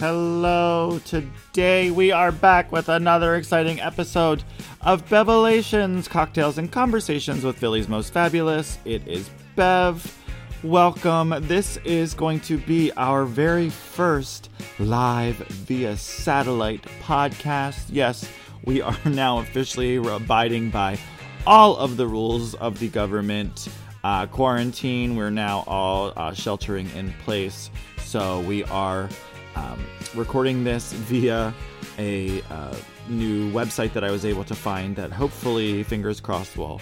Hello. Today we are back with another exciting episode of Bevelations, cocktails and conversations with Philly's most fabulous. It is Bev. Welcome. This is going to be our very first live via satellite podcast. Yes, we are now officially abiding by all of the rules of the government uh, quarantine. We're now all uh, sheltering in place. So we are um, recording this via a uh, new website that I was able to find that hopefully, fingers crossed, will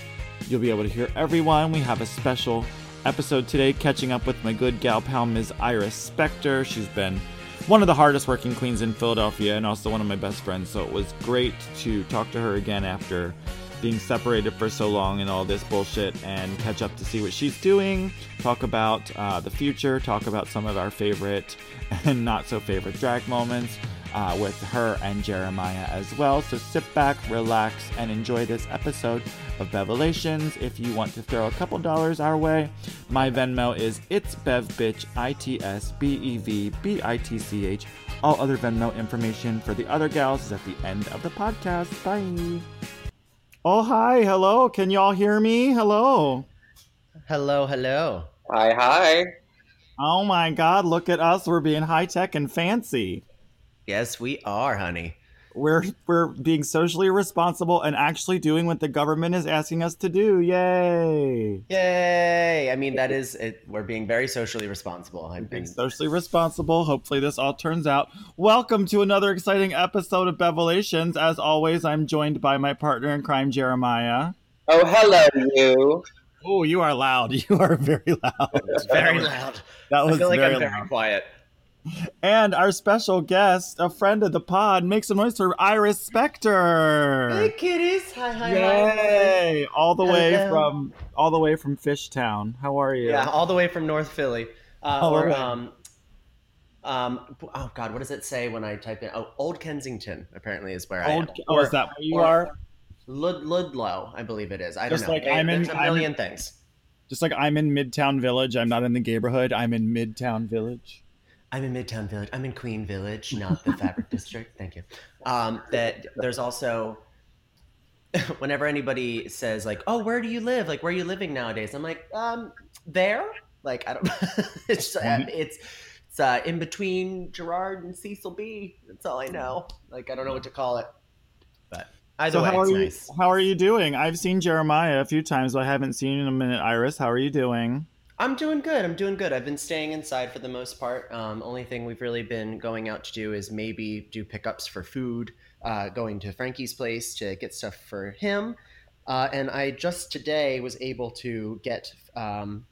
you'll be able to hear everyone. We have a special episode today, catching up with my good gal pal, Ms. Iris Spector. She's been one of the hardest working queens in Philadelphia and also one of my best friends. So it was great to talk to her again after being separated for so long and all this bullshit and catch up to see what she's doing, talk about uh, the future, talk about some of our favorite and not so favorite drag moments uh, with her and Jeremiah as well. So sit back, relax, and enjoy this episode of Bevelations. If you want to throw a couple dollars our way, my Venmo is it's Bev Bitch I T S B E V B I T C H. All other Venmo information for the other gals is at the end of the podcast. Bye. Oh, hi. Hello. Can y'all hear me? Hello. Hello, hello. Hi, hi. Oh my God. Look at us. We're being high tech and fancy. Yes, we are, honey. We're, we're being socially responsible and actually doing what the government is asking us to do. Yay. Yay! I mean, that is it. We're being very socially responsible. I've Being socially responsible. Hopefully, this all turns out. Welcome to another exciting episode of Bevelations. As always, I'm joined by my partner in crime, Jeremiah. Oh, hello, you. Oh, you are loud. You are very loud. very loud. That was I feel like very I'm very loud. quiet. And our special guest, a friend of the pod, make some noise for Iris Spector. Hey, kitties! Hi, hi, hi. Yay! All the way Hello. from all the way from Fishtown. How are you? Yeah, all the way from North Philly. Uh, All or right. um, um, oh God, what does it say when I type in? Oh, Old Kensington apparently is where I am. Old, oh, is that where you or- are? Lud- Ludlow, I believe it is. I Just don't know. like I'm in- a I'm million things. Just like I'm in Midtown Village. I'm not in the neighborhood. I'm in Midtown Village. I'm in Midtown Village. I'm in Queen Village, not the Fabric District. Thank you. Um, that there's also whenever anybody says like, "Oh, where do you live? Like, where are you living nowadays?" I'm like, um, there. Like, I don't. it's uh, it's it's uh, in between Girard and Cecil B. That's all I know. Like, I don't know what to call it. But either so way, how are you? nice. How are you doing? I've seen Jeremiah a few times, but I haven't seen you in a minute. Iris, how are you doing? I'm doing good. I'm doing good. I've been staying inside for the most part. Um, only thing we've really been going out to do is maybe do pickups for food, uh, going to Frankie's place to get stuff for him. Uh, and I just today was able to get um,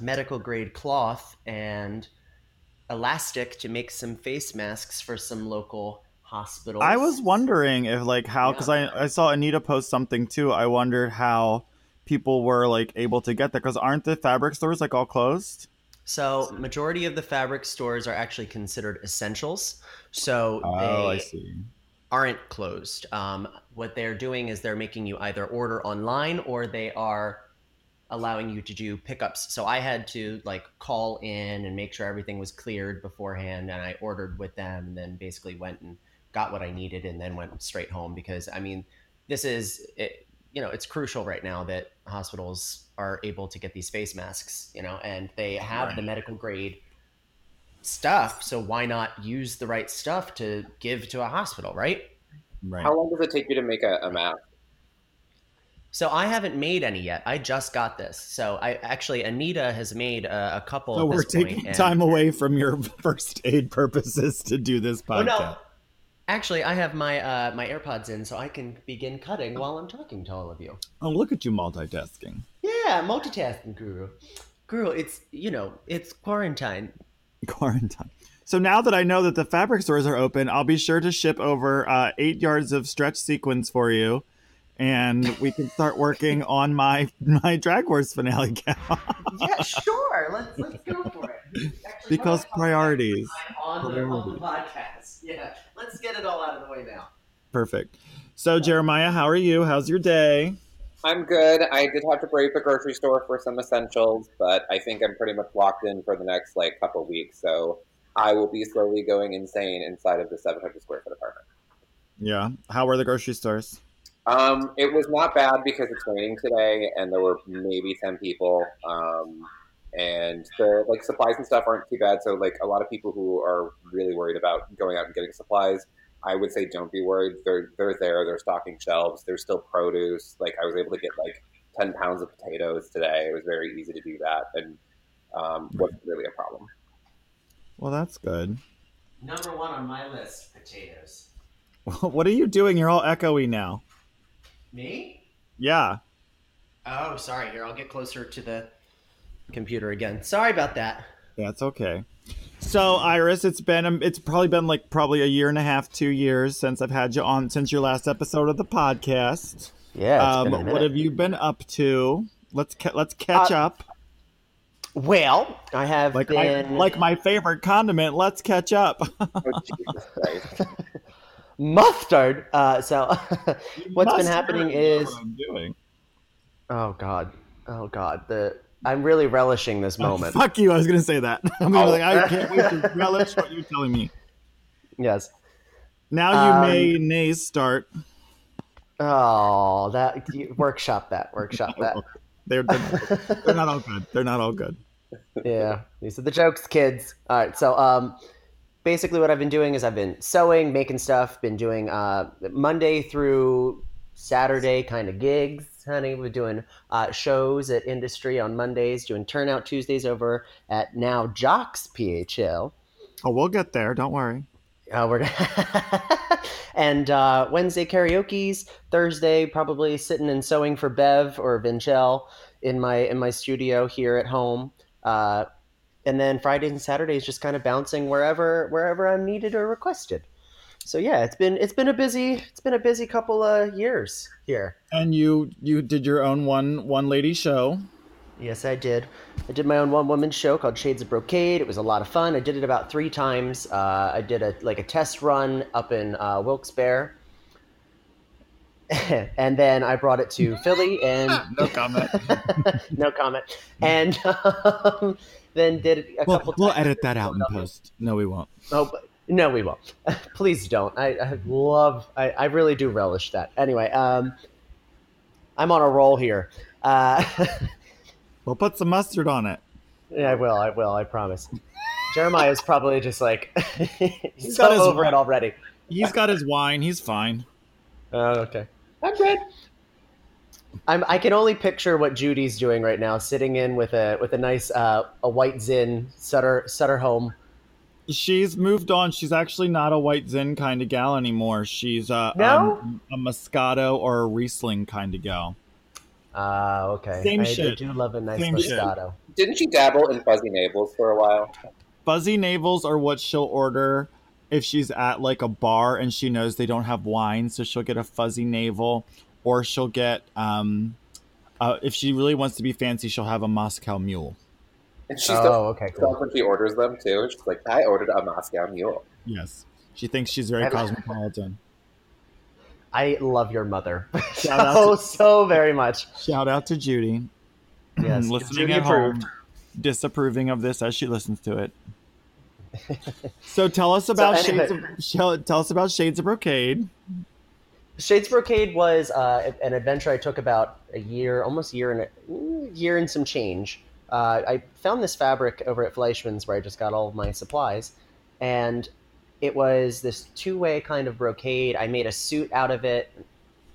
medical grade cloth and elastic to make some face masks for some local hospitals. I was wondering if like how because I I saw Anita post something too. I wondered how people were like able to get that because aren't the fabric stores like all closed? So, majority of the fabric stores are actually considered essentials. So Oh, I they see. aren't closed. Um, what they're doing is they're making you either order online or they are allowing you to do pickups. So I had to like call in and make sure everything was cleared beforehand, and I ordered with them, and then basically went and got what I needed, and then went straight home because I mean, this is it, you know it's crucial right now that hospitals are able to get these face masks, you know, and they have Right. the medical grade stuff. So why not use the right stuff to give to a hospital, right? Right. How long does it take you to make a, a mask? So I haven't made any yet. I just got this. So I actually Anita has made a, a couple. So at we're this point, taking and- time away from your first aid purposes to do this podcast. Oh no! Actually, I have my uh, my AirPods in, so I can begin cutting while I'm talking to all of you. Oh, look at you multitasking. Yeah, multitasking guru. Guru, it's you know it's quarantine. Quarantine. So now that I know that the fabric stores are open, I'll be sure to ship over uh, eight yards of stretch sequins for you, and we can start working on my my Drag Wars finale gown. yeah, sure. Let's let's go for it. Actually, because priorities. on the, on the podcast? Yeah, let's get it all out of the way now. Perfect. So Jeremiah, how are you? How's your day? I'm good. I did have to brave the grocery store for some essentials, but I think I'm pretty much locked in for the next like couple weeks. So I will be slowly going insane inside of the 700 square foot apartment. Yeah. How were the grocery stores? Um, it was not bad because it's raining today, and there were maybe 10 people. Um, and the like supplies and stuff aren't too bad. So like a lot of people who are really worried about going out and getting supplies, I would say don't be worried. They're they're there. They're stocking shelves. There's still produce. Like I was able to get like 10 pounds of potatoes today. It was very easy to do that, and um, wasn't really a problem. Well, that's good. Number one on my list, potatoes. what are you doing? You're all echoey now. Me? Yeah. Oh, sorry. Here, I'll get closer to the computer again. Sorry about that. That's okay. So, Iris, it's been um, it's probably been like probably a year and a half, two years since I've had you on since your last episode of the podcast. Yeah. it's Um, been a what have you been up to? Let's ca- let's catch Uh, up. Well, I have Like I, been like my favorite condiment. Let's catch up. Oh Jesus mustard. Uh, so, what's been happening is what oh god, oh god. The I'm really relishing this Oh, moment. fuck you! I was gonna say that. I mean, Oh. like I can't wait to relish what you're telling me. Yes. Now you Um, may nays start. Oh, that you- workshop that. Workshop that. They're, they're they're not all good. They're not all good. yeah these are the jokes kids all right so um basically what i've been doing is i've been sewing making stuff been doing uh monday through saturday kind of gigs honey we're doing uh, shows at industry on mondays doing turnout tuesdays over at now jocks phl Oh, we'll get there. Don't worry. uh, we're and uh, Wednesday karaoke's, Thursday probably sitting and sewing for Bev or Vinchelle in my in my studio here at home, uh, and then Fridays and Saturdays just kind of bouncing wherever wherever I'm needed or requested. So yeah, it's been it's been a busy it's been a busy couple of years here. And you you did your own one one lady show. Yes, I did. I did my own one woman show called Shades of Brocade. It was a lot of fun. I did it about three times. Uh, I did a like a test run up in uh, Wilkes-Barre, and then I brought it to Philly and No comment. no comment. And um, then did it a we'll, couple. we'll times. edit that out in post. No, we won't. Oh, but- no, we won't. Please don't. I, I love. I, I really do relish that. Anyway, um, I'm on a roll here. Uh, We'll put some mustard on it. Yeah, I will. I will. I promise. Jeremiah's probably just like he's got his over wine. it already. He's got his wine. He's fine. Oh, okay. I'm good. I'm. I can only picture what Judy's doing right now, sitting in with a with a nice uh, a white Zin Sutter Sutter home. She's moved on. She's actually not a white Zin kind of gal anymore. She's uh, No? um, a Moscato or a Riesling kind of gal. Ah, okay. Same I, shit. I do love a nice Same shit. Moscato. Didn't she dabble in fuzzy navels for a while? Fuzzy navels are what she'll order if she's at like a bar and she knows they don't have wine, so she'll get a fuzzy navel, or she'll get um, uh, if she really wants to be fancy, she'll have a Moscow Mule. And she's Oh, okay, still cool. when she orders them too. She's like, I ordered a Moscow Mule. Yes, she thinks she's very cosmopolitan. I love your mother Shout out so to- so very much. Shout out to Judy, Yes, listening Judy at approved. home, disapproving of this as she listens to it. so tell us about anyway- shades of tell us about Shades of Brocade. Shades of Brocade was uh, an adventure I took about a year, almost a year and a year and some change. Uh, I found this fabric over at Fleischman's where I just got all of my supplies, and it was this two-way kind of brocade. I made a suit out of it,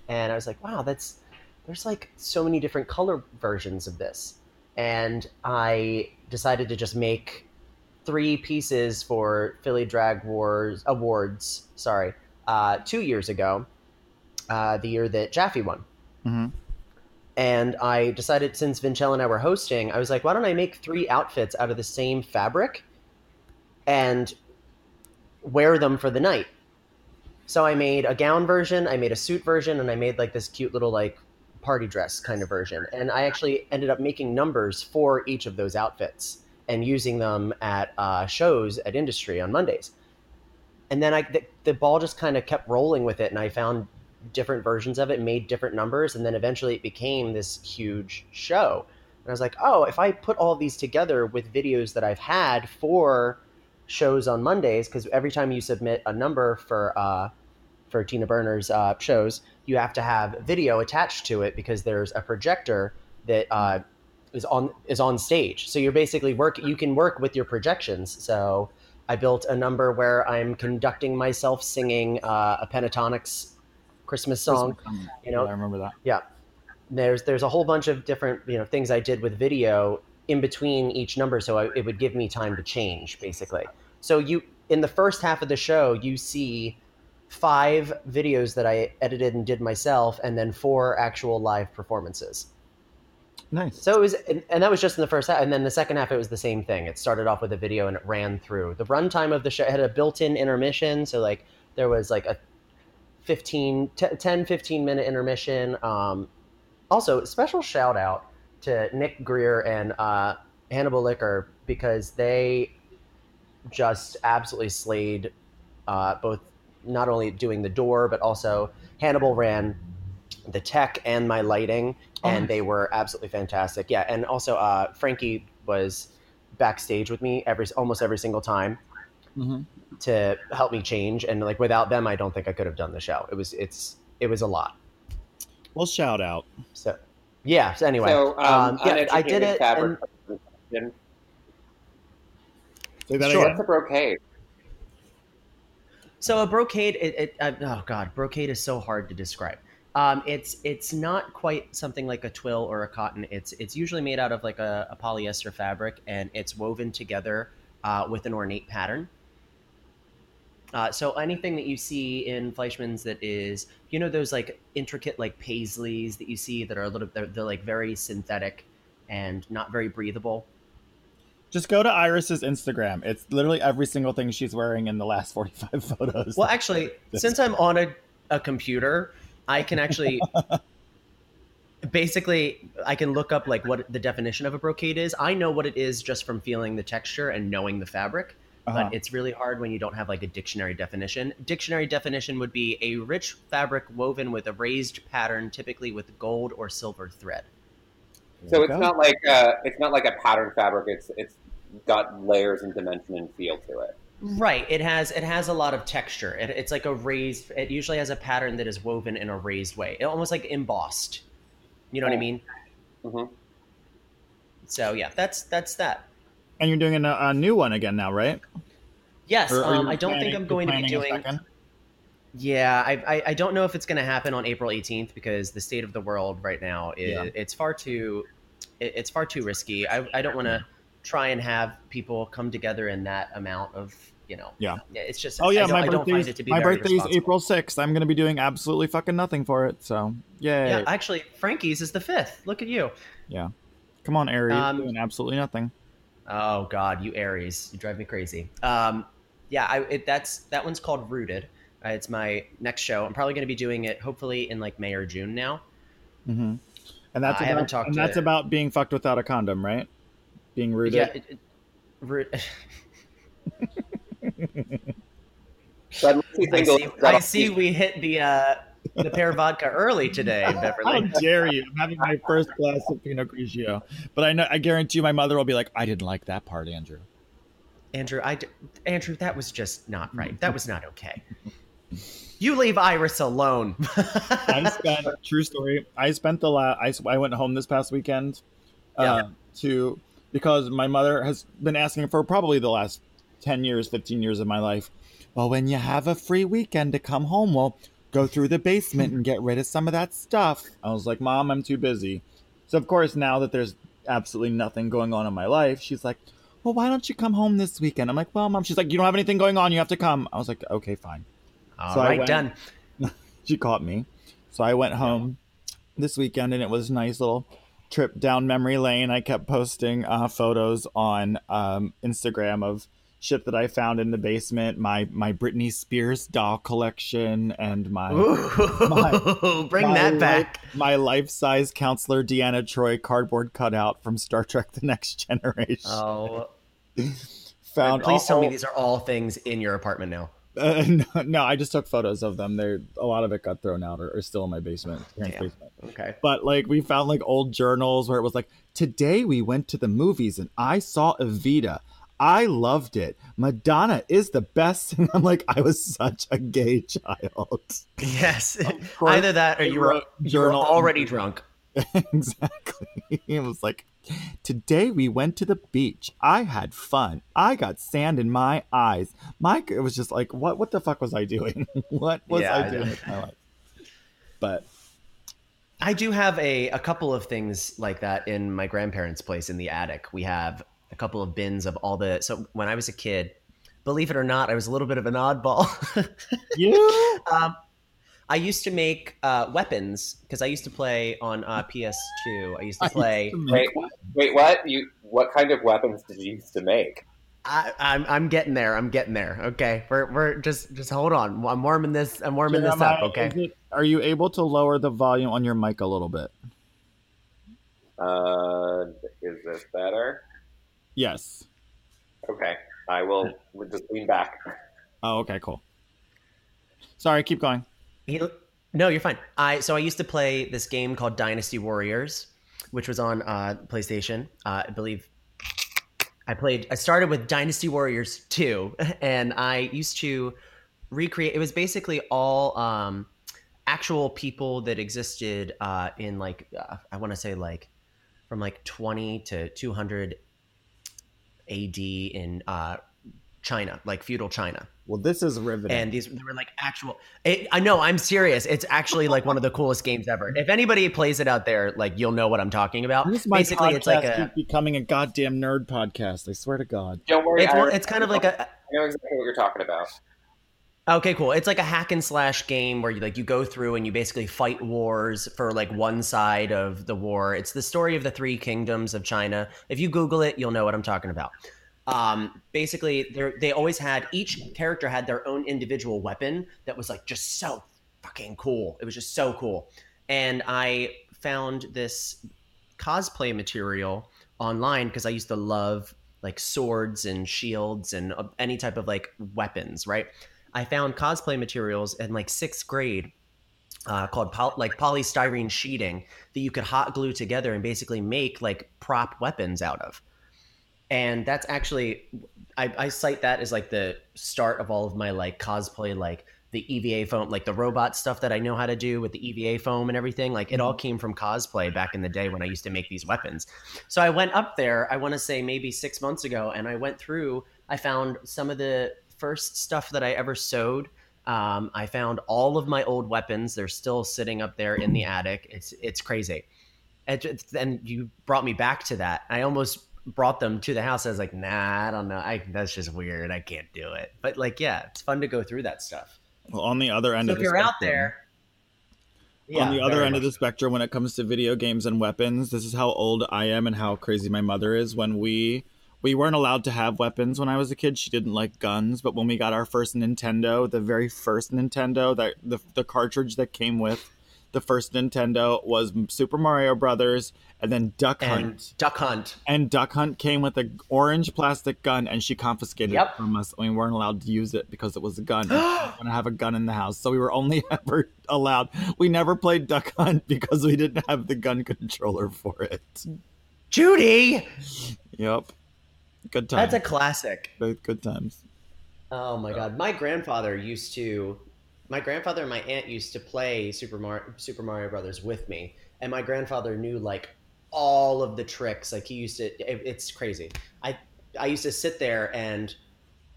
and I was like, "Wow, that's there's like so many different color versions of this." And I decided to just make three pieces for Philly Drag Wars awards. Sorry, uh, two years ago uh, the year that Jaffe won. Mhm. And I decided, since Vinchelle and I were hosting, I was like, why don't I make three outfits out of the same fabric and wear them for the night? So I made a gown version, I made a suit version, and I made like this cute little like party dress kind of version. And I actually ended up making numbers for each of those outfits and using them at uh, shows at Industry on Mondays. And then I the, the ball just kind of kept rolling with it, and I found different versions of it, made different numbers, and then eventually it became this huge show. And I was like, oh, if I put all these together with videos that I've had for shows on Mondays because every time you submit a number for uh, for Tina Burner's uh, shows, you have to have video attached to it because there's a projector that uh, is on is on stage. So you're basically work. You can work with your projections. So I built a number where I'm conducting myself singing uh, a Pentatonix Christmas song. You know, Yeah, I remember that. yeah. There's there's a whole bunch of different you know things I did with video in between each number, so I, it would give me time to change basically. So you in the first half of the show, you see five videos that I edited and did myself, and then four actual live performances. Nice. So it was, and, and that was just in the first half. And then the second half, it was the same thing. It started off with a video and it ran through. The runtime of the show it had a built in intermission. So, like, there was like a 15, t- 10, 15 minute intermission. Um, also, special shout out to Nick Greer and uh, Hannibal Liquor because they just absolutely slayed uh, both not only doing the door, but also Hannibal ran the tech and my lighting Oh, and they were absolutely fantastic. Yeah, and also uh, Frankie was backstage with me every almost every single time hmm to help me change, and like without them, I don't think I could have done the show. It was it's it was a lot. Well, shout out. So yeah. So anyway, So, um, um, yeah, I did it. fabric and- Say that Sure. again. What's a brocade? So a brocade, it, it uh, oh god, brocade is so hard to describe. Um, it's it's not quite something like a twill or a cotton. It's it's usually made out of like a, a polyester fabric, and it's woven together uh, with an ornate pattern. Uh, so anything that you see in Fleischmann's that is, you know, those like intricate like paisleys that you see that are a little, they're, they're like very synthetic and not very breathable. Just go to Iris's Instagram. It's literally every single thing she's wearing in the last 45 photos. Well, actually, since I'm on a, a computer, I can actually basically I can look up like what the definition of a brocade is. I know what it is just from feeling the texture and knowing the fabric, Uh-huh. but it's really hard when you don't have like a dictionary definition. Dictionary definition would be a rich fabric woven with a raised pattern, typically with gold or silver thread. There So it's go. not like uh, it's not like a pattern fabric. It's it's got layers and dimension and feel to it. Right. It has it has a lot of texture. It, it's like a raised. It usually has a pattern that is woven in a raised way, It- almost like embossed. You know what I Oh. mean? Mhm. So yeah, that's that's that. And you're doing a, a new one again now, right? Yes. Or Um, I don't think I'm going to be doing. Yeah, I, I I don't know if it's going to happen on April 18th because the state of the world right now is Yeah. it's far too it, it's far too risky. I I don't want to try and have people come together in that amount of you know. Yeah. It's just. Oh yeah, my I don't find birthday's it to be my birthday's responsible. April 6th. I'm going to be doing absolutely fucking nothing for it. So, yay. Yeah, actually, Frankie's is the fifth. Look at you. Yeah, come on, Aries, Um, doing absolutely nothing. Oh God, you Aries, you drive me crazy. Um, yeah, I, it, that's that one's called Rooted. Uh, it's my next show. I'm probably going to be doing it hopefully in like May or June now. hmm And that's I about, haven't talked and to- that's about being fucked without a condom, right? Being rooted. Yeah, it, it, root, So unless I see. I see. We hit the uh, the pear vodka early today, Beverly. How dare you? I'm having my first glass of Pinot Grigio, but I know I guarantee you, my mother will be like, "I didn't like that part, Andrew." Andrew, I d- Andrew, that was just not right. That was not okay. You leave Iris alone. I spent true story. I spent the last. I, I went home this past weekend, uh, Yeah. to because my mother has been asking for probably the last ten years, fifteen years of my life. Well, when you have a free weekend to come home, well, go through the basement and get rid of some of that stuff. I was like, Mom, I'm too busy. So of course, now that there's absolutely nothing going on in my life, she's like, Well, why don't you come home this weekend? I'm like, Well, Mom, she's like, You don't have anything going on. You have to come. I was like, Okay, fine. All So I right, went- done. she caught me. So I went home this weekend and it was a nice little trip down memory lane. I kept posting uh, photos on um, Instagram of shit that I found in the basement, my my Britney Spears doll collection and my Ooh, bring my that life- back. my life-size counselor Deanna Troi cardboard cutout from Star Trek the Next Generation. Oh, found please tell me these are all things in your apartment now. Uh, no, no, I just took photos of them. They're a lot of it got thrown out or, or still in my basement. basement. Okay. But like we found like old journals where it was like, today we went to the movies and I saw Evita. I loved it. Madonna is the best. And I'm like, I was such a gay child. Yes, either that or you were, you were already drunk. exactly. It was like, today we went to the beach. I had fun. I got sand in my eyes. Mike, it was just like, what? What the fuck was I doing? what was Yeah, I I doing with my life? But I do have a, a couple of things like that in my grandparents' place in the attic. We have a couple of bins of all the. So when I was a kid, believe it or not, I was a little bit of an oddball. you, um, I used to make uh, weapons because I used to play on uh, PS2. I used to play. Wait, wait, what? You what kind of weapons did you used to make? I, I'm I'm getting there. I'm getting there. Okay, we're we're just just hold on. I'm warming this. I'm warming this up. Okay. it- are you able to lower the volume on your mic a little bit? Uh, is this better? Yes. Okay, I will we'll just lean back. Oh, okay, cool. Sorry, keep going. He, no, you're fine. I so I used to play this game called Dynasty Warriors, which was on uh, PlayStation. Uh, I believe I played. I started with Dynasty Warriors two, and I used to recreate. It was basically all um, actual people that existed uh, in like uh, I want to say like from like 20 to 200 AD in uh, China, like feudal China Well, this is riveting. and these they were like actual it, i know i'm serious it's actually like one of the coolest games ever if anybody plays it out there like you'll know what i'm talking about This is my basically it's like a becoming a goddamn nerd podcast. I swear to God. Don't worry, it's, I, it's kind of like a I know exactly what you're talking about. Okay cool. It's like a hack and slash game where you like you go through and you basically fight wars for like one side of the war. It's the story of the three kingdoms of china. If you google it you'll know what i'm talking about. Um, basically they always had each character had their own individual weapon that was like just so fucking cool. It was just so cool. And i found this cosplay material online because i used to love like swords and shields and uh, any type of like weapons right i found cosplay materials in like sixth grade uh, called poly- like polystyrene sheeting that you could hot glue together and basically make like prop weapons out of. And that's actually I, I cite that as like the start of all of my like cosplay like the eva foam like the robot stuff that i know how to do with the eva foam and everything. Like it all came from cosplay back in the day when i used to make these weapons. So i went up there i want to say maybe six months ago and i went through i found some of the first stuff that i ever sewed um, i found all of my old weapons. They're still sitting up there in the attic. It's it's crazy. And, and you brought me back to that. I almost brought them to the house. I was like nah i don't know. I, that's just weird. I can't do it. But like yeah it's fun to go through that stuff. Well, on the other end so of if the you're out spectrum- there on the other end of the spectrum when it comes to video games and weapons this is how old i am and how crazy my mother is. When we we weren't allowed to have weapons when i was a kid. She didn't like guns but when we got our first nintendo the very first nintendo that the, the cartridge that came with the first nintendo was super mario brothers and then duck and hunt. Duck hunt. And duck hunt came with an orange plastic gun and she confiscated Yep. it from us we weren't allowed to use it because it was a gun. We going to have a gun in the house. So we were only ever allowed we never played duck hunt because we didn't have the gun controller for it. Judy! Yep good times that's a classic good, good times Oh my god, my grandfather used to. My grandfather and my aunt used to play Super Mario, Super Mario Brothers with me, and my grandfather knew like all of the tricks. Like he used to. It, it's crazy. I I used to sit there and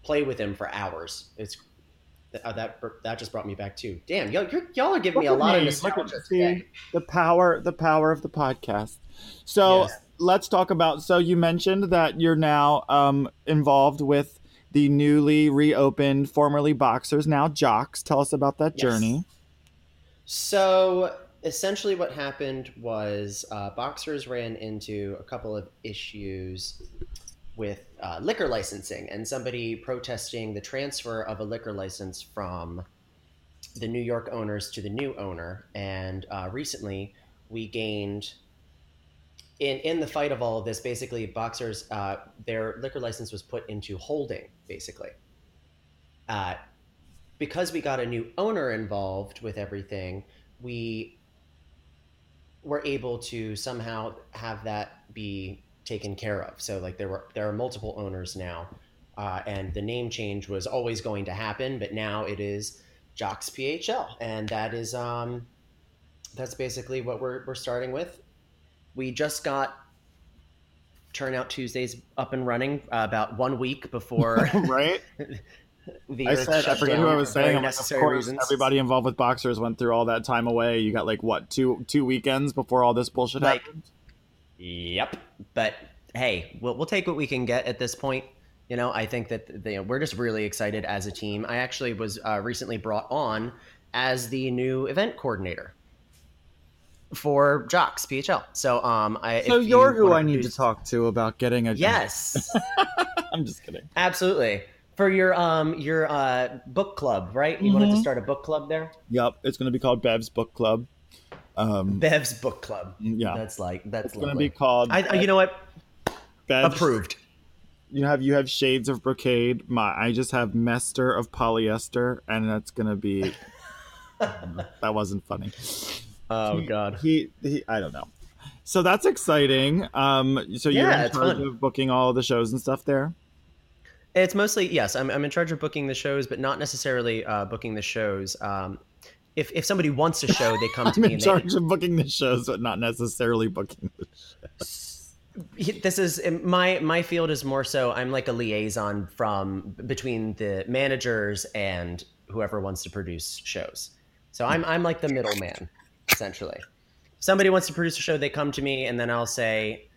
play with him for hours. It's uh, that that just brought me back too. Damn, y'all, you're, y'all are giving me a lot of me. Look at- nostalgia today. the power the power of the podcast so Yes. Let's talk about so you mentioned that you're now um, involved with the newly reopened formerly boxers now jocks tell us about that Yes. journey So essentially, what happened was uh, boxers ran into a couple of issues with uh, liquor licensing and somebody protesting the transfer of a liquor license from the New York owners to the new owner. And uh, recently, we gained. In, in the fight of all of this, basically, boxers, uh, their liquor license was put into holding, basically. Uh, because we got a new owner involved with everything, we were able to somehow have that be taken care of. So like there were there are multiple owners now, uh, and the name change was always going to happen, but now it is Jocks PHL, and that is um, that's basically what we're we're starting with. We just got Turnout Tuesdays up and running uh, about one week before right. the I said I forget who I was saying. Like, of course, reasons. everybody involved with boxers went through all that time away. You got like what two two weekends before all this bullshit Like- happened. Yep. But hey, we'll, we'll take what we can get at this point. You know, I think that know, we're just really excited as a team. I actually was uh, recently brought on as the new event coordinator for Jocks PHL. So, um, I, So you're you who I need to talk to about getting a Yes, I'm just kidding. absolutely. For your um your uh book club, right? You wanted to Mhm. start a book club there. Yep, it's going to be called Bev's Book Club. Um, Bev's book club. yeah, That's like that's it's going to be called. I, I- you know what? Bev's- Approved. You have you have shades of brocade. My I just have mester of polyester, and that's going to be. that wasn't funny. Oh God. He he. I don't know. So that's exciting. Um, so you're Yeah, in charge of booking all the shows and stuff there. It's mostly yes. I'm, I'm in charge of booking the shows, but not necessarily uh, booking the shows. Um, if if somebody wants a show, they come to me. In charge of booking the shows, but not necessarily booking. The they, this is my my field is more so. I'm like a liaison from between the managers and whoever wants to produce shows. So I'm I'm like the middleman essentially. If somebody wants to produce a show, they come to me, and then I'll say,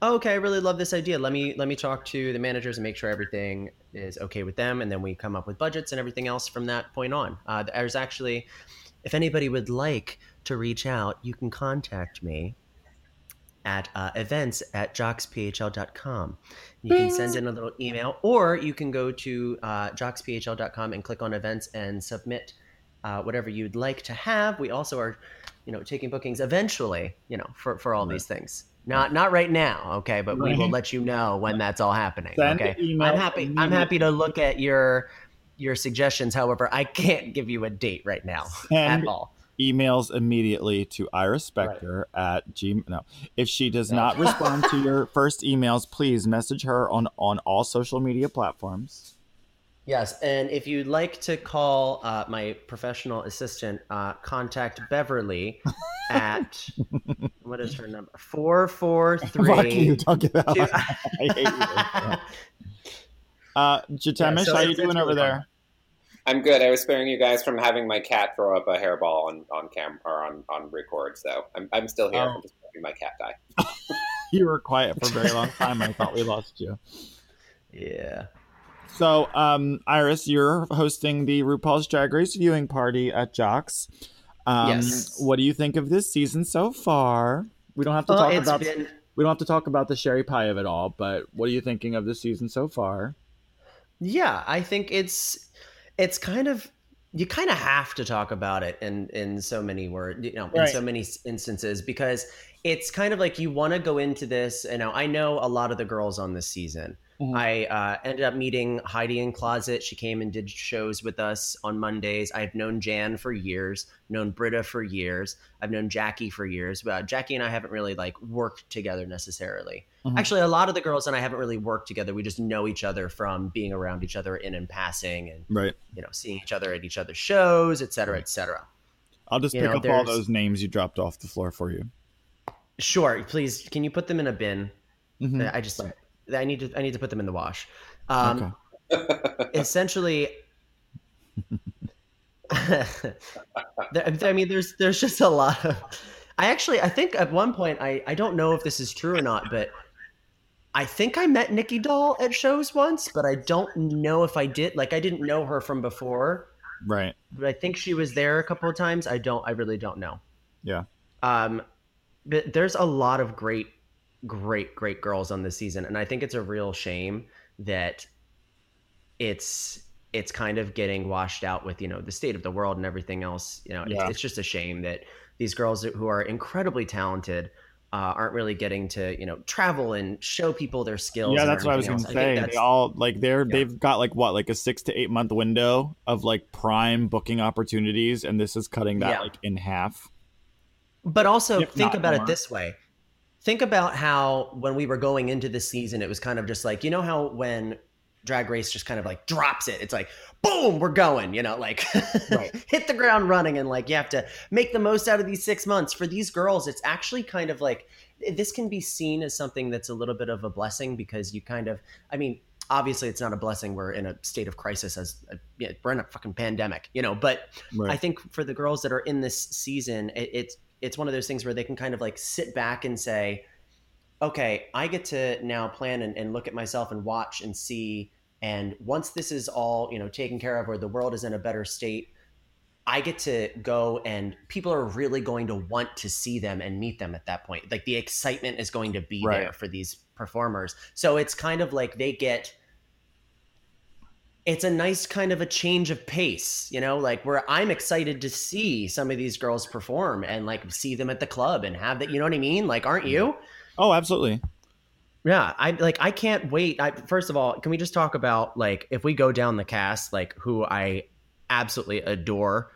oh, "Okay, I really love this idea. Let me let me talk to the managers and make sure everything is okay with them." And then we come up with budgets and everything else from that point on. Uh, there's actually, if anybody would like to reach out, you can contact me at uh, events at jocksphl.com. You can send in a little email, or you can go to uh, jocksphl.com and click on events and submit uh, whatever you'd like to have. We also are, you know, taking bookings eventually, you know, for, for all these things. Not not right now, okay, but we will let you know when that's all happening. Send okay, I'm happy. I'm happy to look at your your suggestions. However, I can't give you a date right now Send at all. emails immediately to Iris Spector at G. No, if she does not respond to your first emails, please message her on on all social media platforms. Yes, and if you'd like to call uh, my professional assistant, uh, contact Beverly at what is her number? Four four Fuck three. you, talk about. two- I hate you. Uh, Jatemish, Yeah, so how you doing it's over really there? I'm good. I was sparing you guys from having my cat throw up a hairball on on cam or on on record, so I'm I'm still here. Oh. I'm just letting my cat die. You were quiet for a very long time. I thought we lost you. yeah. So, um, Iris, you're hosting the RuPaul's Drag Race viewing party at Jocks. Um, Yes. What do you think of this season so far? We don't have to Well, talk about been we don't have to talk about the sherry pie of it all, but what are you thinking of this season so far? yeah. I think it's it's kind of you kind of have to talk about it in in so many words, you know, in so many instances because it's kind of like you want to go into this. You know, I know a lot of the girls on this season. Mhm. I uh, ended up meeting Heidi N Closet. She came and did shows with us on Mondays. I've known Jan for years, known Brita for years. I've known Jackie for years. Uh, Jackie and I haven't really like worked together necessarily. Mhm. Actually, a lot of the girls and I haven't really worked together. We just know each other from being around each other in and passing, and Right. you know, seeing each other at each other's shows, et cetera, et cetera. I'll just You pick know, up all those names you dropped off the floor for you. Sure, please. Can you put them in a bin? Mhm. I just, I need to, I need to put them in the wash. Um, okay. essentially There- i mean there's there's just a lot of i actually i think at one point i i don't know if this is true or not but i think i met Nicky Doll at shows once but i don't know if i did like i didn't know her from before Right. but i think she was there a couple of times i don't i really don't know Yeah. um but there's a lot of great great great girls on this season and i think it's a real shame that it's it's kind of getting washed out with you know the state of the world and everything else you know Yeah. it's, it's just a shame that these girls who are incredibly talented uh, aren't really getting to you know travel and show people their skills Yeah, that's what I was gonna. I say. They all like they're Yeah. they've got like what like a six to eight month window of like prime booking opportunities, and this is cutting that Yeah. like in half. But also If think about more. it this way. Think about how when we were going into this season, it was kind of just like you know how when Drag Race just kind of like drops it, it's like boom, we're going, you know, like right. hit the ground running, and like you have to make the most out of these six months. For these girls, it's actually kind of like this can be seen as something that's a little bit of a blessing because you kind of, I mean, obviously it's not a blessing we're in a state of crisis as a, yeah, we're in a fucking pandemic you know but right. i think for the girls that are in this season it, it's it's one of those things where they can kind of like sit back and say okay i get to now plan and, and look at myself and watch and see and once this is all you know taken care of or the world is in a better state I get to go and people are really going to want to see them and meet them at that point. Like the excitement is going to be right. there for these performers. So it's kind of like they get it's a nice kind of a change of pace, you know, like where I'm excited to see some of these girls perform and like see them at the club and have that, you know what I mean? Like, aren't you? Oh, absolutely. Yeah, I like I can't wait. I first of all, can we just talk about like if we go down the cast, like who I absolutely adore.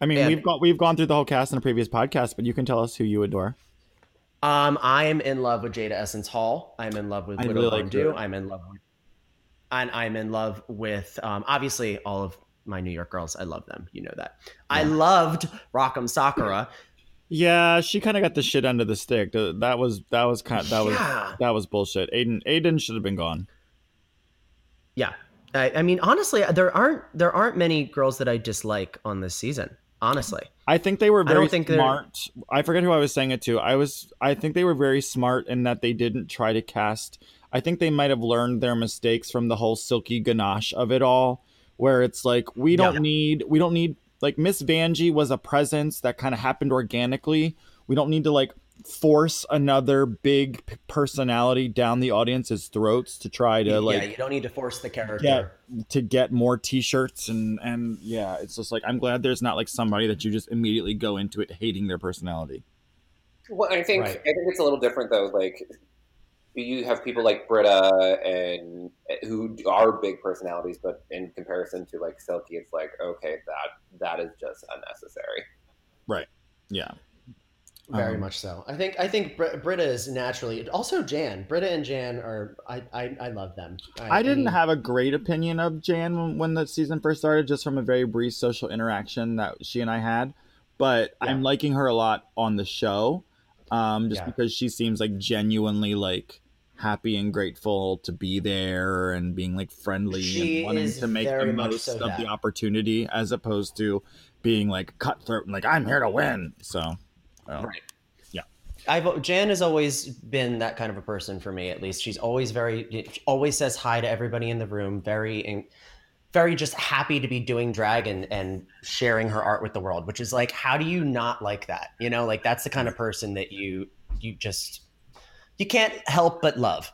I mean, and, we've got we've gone through the whole cast in a previous podcast, but you can tell us who you adore. Um, I am in love with Jada Essence Hall. I'm in love with I Widow really like I'm in love with, and I'm in love with um, obviously all of my New York girls. I love them. You know that. Yeah. I loved Rock M. Sakura. Yeah, she kind of got the shit under the stick. That was that was kind that yeah. was that was bullshit. Aiden Aiden should have been gone. Yeah, I, I, mean, honestly, there aren't there aren't many girls that I dislike on this season. Honestly, I think they were very smart. I forget who I was saying it to. I was I think they were very smart in that they didn't try to cast. I think they might have learned their mistakes from the whole silky ganache of it all, where it's like we don't yeah. need we don't need like Miss Vanjie was a presence that kind of happened organically. We don't need to like force another big personality down the audience's throats to try to like yeah you don't need to force the character get, to get more t-shirts and and yeah it's just like i'm glad there's not like somebody that you just immediately go into it hating their personality well i think right. i think it's a little different though like you have people like Brita and who are big personalities, but in comparison to like Silky, it's like okay, that that is just unnecessary. Right. Yeah. Very um, much so. I think I think Br- Brita is naturally also Jan. Brita and Jan are I I, I love them. I, I didn't I mean, have a great opinion of Jan when, when, the season first started, just from a very brief social interaction that she and I had. But yeah. I'm liking her a lot on the show, um, just yeah. because she seems like genuinely like happy and grateful to be there and being like friendly she and wanting to make the most so of that. the opportunity as opposed to being like cutthroat and like I'm here to win. So well, right. Yeah. I've Jan has always been that kind of a person for me. At least she's always very, always says hi to everybody in the room. Very, very just happy to be doing drag and and sharing her art with the world. Which is like, how do you not like that? You know, like that's the kind of person that you you just you can't help but love.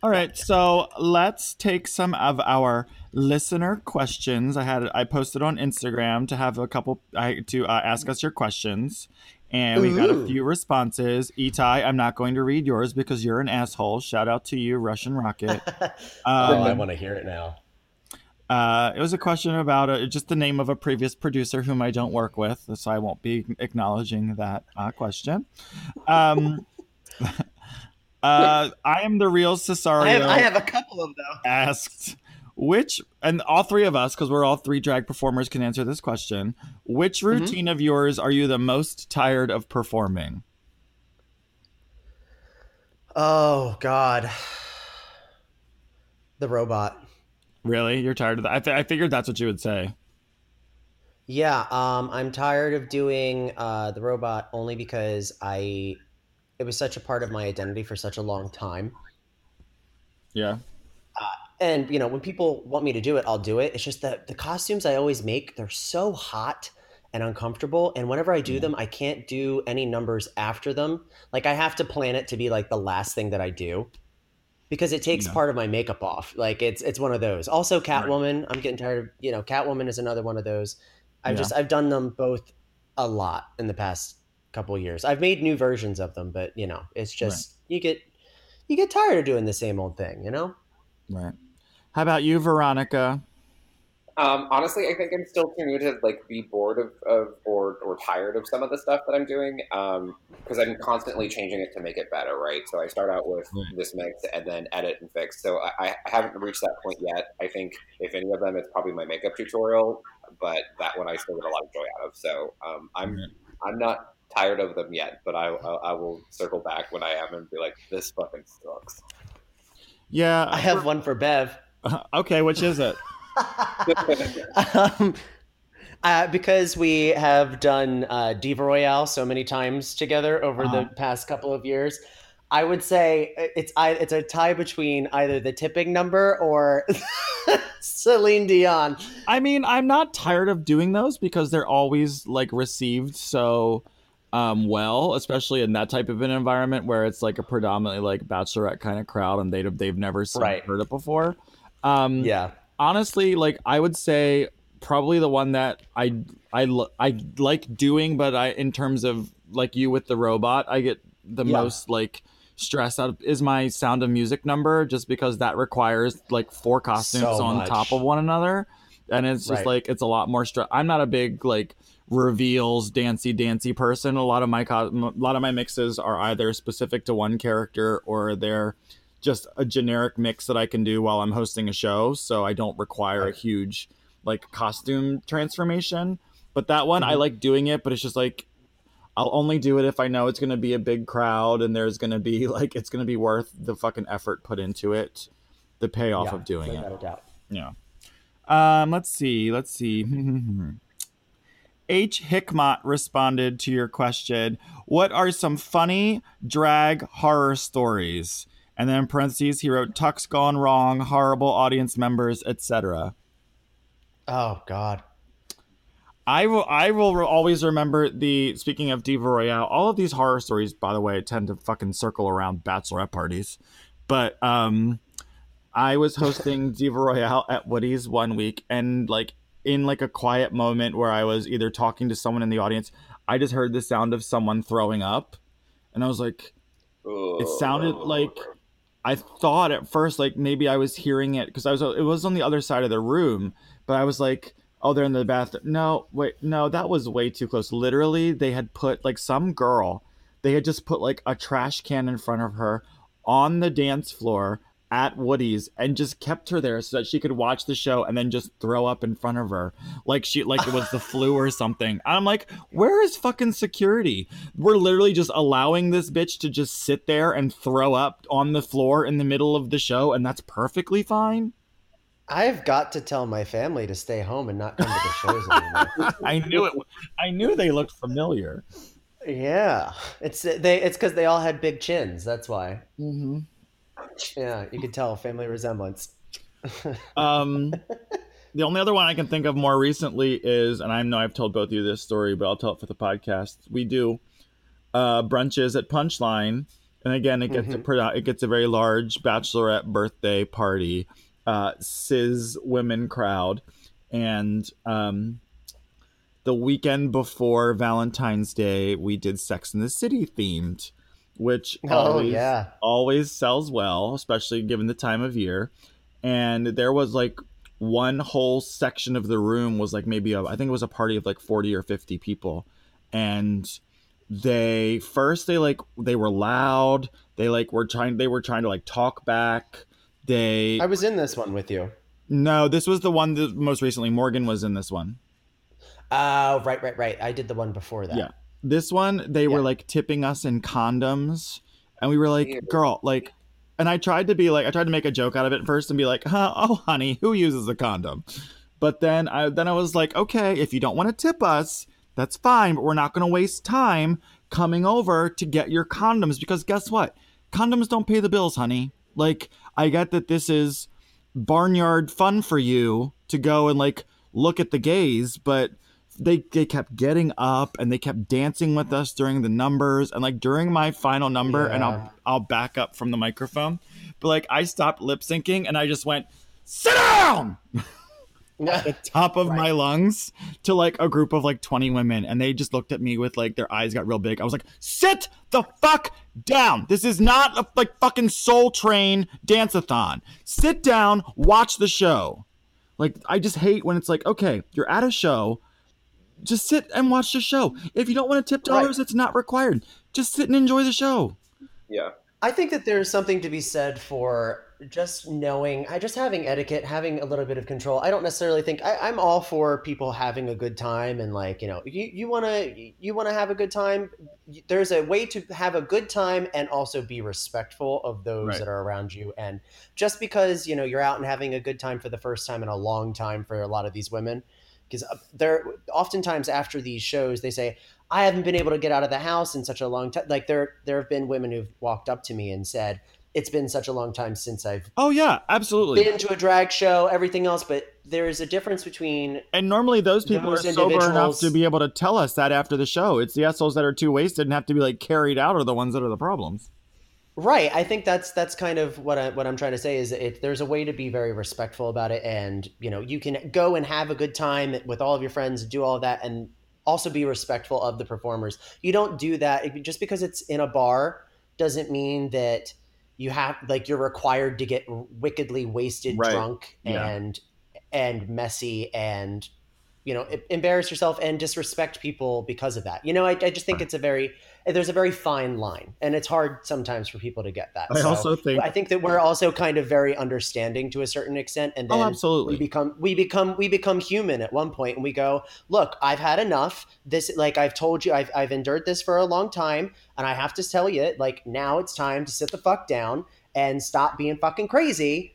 All right, so let's take some of our listener questions. I had I posted on Instagram to have a couple I, to uh, ask us your questions, and we got a few responses. Itai, I'm not going to read yours because you're an asshole. Shout out to you, Russian Rocket. Um, oh, I want to hear it now. Uh, it was a question about a, uh, just the name of a previous producer whom I don't work with, so I won't be acknowledging that uh, question. Um, Uh, I am the real Cesario. I have, I have a couple of them. Asked which, and all three of us, because we're all three drag performers, can answer this question. Which mm-hmm. routine mm-hmm. of yours are you the most tired of performing? Oh God, the robot. Really, you're tired of that? I, th- I figured that's what you would say. Yeah, um, I'm tired of doing uh, the robot only because I it was such a part of my identity for such a long time. Yeah. Uh, and you know, when people want me to do it, I'll do it. It's just that the costumes I always make, they're so hot and uncomfortable. And whenever I do yeah. them, I can't do any numbers after them. Like I have to plan it to be like the last thing that I do because it takes part of my makeup off. Like it's it's one of those. Also Catwoman, right. I'm getting tired of, you know, Catwoman is another one of those. I've yeah. just I've done them both a lot in the past couple years. I've made new versions of them, but you know, it's just right. you get you get tired of doing the same old thing, you know? Right. How about you, Veronica? Um, honestly, I think I'm still too new to like be bored of, of or or tired of some of the stuff that I'm doing because um, I'm constantly changing it to make it better, right? So I start out with right. this mix and then edit and fix. So I, I, haven't reached that point yet. I think if any of them, it's probably my makeup tutorial, but that one I still get a lot of joy out of. So um, I'm mm-hmm. I'm not tired of them yet, but I, I I will circle back when I am and be like, this fucking sucks. Yeah, I have one for Bev. okay, which is it? um, uh, because we have done uh, Diva Royale so many times together over uh-huh. the past couple of years, I would say it's it's a tie between either the tipping number or Celine Dion. I mean, I'm not tired of doing those because they're always like received so um, well, especially in that type of an environment where it's like a predominantly like bachelorette kind of crowd and they they've never seen, right. heard it before. Um, yeah, honestly, like I would say probably the one that I I I like doing, but I in terms of like you with the robot, I get the yeah. most like stress out of, is my sound of music number just because that requires like four costumes so on much. top of one another and it's just right. like it's a lot more stress i'm not a big like reveals dancy dancy person a lot of my co- a lot of my mixes are either specific to one character or they're just a generic mix that I can do while I'm hosting a show, so I don't require a huge like costume transformation. But that one, mm-hmm. I like doing it, but it's just like I'll only do it if I know it's going to be a big crowd and there's going to be like it's going to be worth the fucking effort put into it, the payoff yeah, of doing it. Yeah. Um, let's see. Let's see. H. Hickmott responded to your question. What are some funny drag horror stories? And then in parentheses, he wrote "Tuck's gone wrong, horrible audience members, etc." Oh God. I will. I will always remember the. Speaking of Diva Royale, all of these horror stories, by the way, tend to fucking circle around bachelorette parties. But um, I was hosting Diva Royale at Woody's one week, and like in like a quiet moment where I was either talking to someone in the audience, I just heard the sound of someone throwing up, and I was like, it sounded like I thought at first like maybe I was hearing it because I was it was on the other side of the room, but I was like, oh, they're in the bathroom. No, wait, no, that was way too close. Literally, they had put like some girl, they had just put like a trash can in front of her on the dance floor at Woody's and just kept her there so that she could watch the show and then just throw up in front of her like she like it was the flu or something. And I'm like, where is fucking security? We're literally just allowing this bitch to just sit there and throw up on the floor in the middle of the show and that's perfectly fine. I've got to tell my family to stay home and not come to the shows anymore. I knew it. I knew they looked familiar. Yeah, it's they. It's because they all had big chins. That's why. Mm-hmm. Yeah, you can tell family resemblance. um, the only other one I can think of more recently is, and I know I've told both of you this story, but I'll tell it for the podcast. We do uh, brunches at Punchline, and again, it gets mm-hmm. a it gets a very large bachelorette birthday party, uh, cis women crowd, and um, the weekend before Valentine's Day, we did Sex in the City themed which oh, always, yeah. always sells well, especially given the time of year. And there was like one whole section of the room was like maybe a, I think it was a party of like 40 or 50 people. And they first they like they were loud. They like were trying they were trying to like talk back. They I was in this one with you. No, this was the one that most recently Morgan was in this one. Oh, uh, right, right, right. I did the one before that. Yeah. This one, they yeah. were like tipping us in condoms, and we were like, "Girl, like," and I tried to be like, I tried to make a joke out of it first and be like, huh, "Oh, honey, who uses a condom?" But then I then I was like, "Okay, if you don't want to tip us, that's fine, but we're not going to waste time coming over to get your condoms because guess what? Condoms don't pay the bills, honey. Like, I get that this is barnyard fun for you to go and like look at the gays, but." They they kept getting up and they kept dancing with us during the numbers and like during my final number yeah. and I'll I'll back up from the microphone. But like I stopped lip syncing and I just went sit down! At the top of right. my lungs to like a group of like 20 women and they just looked at me with like their eyes got real big. I was like sit the fuck down. This is not a like fucking soul train dance-a-thon. Sit down watch the show. Like I just hate when it's like, okay, you're at a show, just sit and watch the show. If you don't want to tip Right. dollars, it's not required. Just sit and enjoy the show. Yeah. I think that there's something to be said for just knowing, I just having etiquette, having a little bit of control. I don't necessarily think I, I'm all for people having a good time and like you know, you you want to you want to have a good time. There's a way to have a good time and also be respectful of those Right. that are around you. And just because you know you're out and having a good time for the first time in a long time for a lot of these women, because uh, they're oftentimes after these shows they say I haven't been able to get out of the house in such a long time. Like there, there have been women who've walked up to me and said, "It's been such a long time since I've Oh yeah, absolutely. been to a drag show, everything else." But there is a difference between And normally those people Those are sober enough to be able to tell us that after the show. It's the assholes that are too wasted and have to be like carried out are the ones that are the problems. Right. I think that's that's kind of what I what I'm trying to say is it, there's a way to be very respectful about it, and you know you can go and have a good time with all of your friends, do all of that, and also be respectful of the performers. You don't do that just because it's in a bar doesn't mean that you have like you're required to get wickedly wasted Right. drunk Yeah. and and messy and you know embarrass yourself and disrespect people because of that you know i, I just think it's a very there's a very fine line and it's hard sometimes for people to get that I So also think i think that we're also kind of very understanding to a certain extent and oh, then Oh, we absolutely. become we become we become human at one point and we go look i've had enough this like i've told you i've, I've endured this for a long time and i have to tell you like now it's time to sit the fuck down and stop being fucking crazy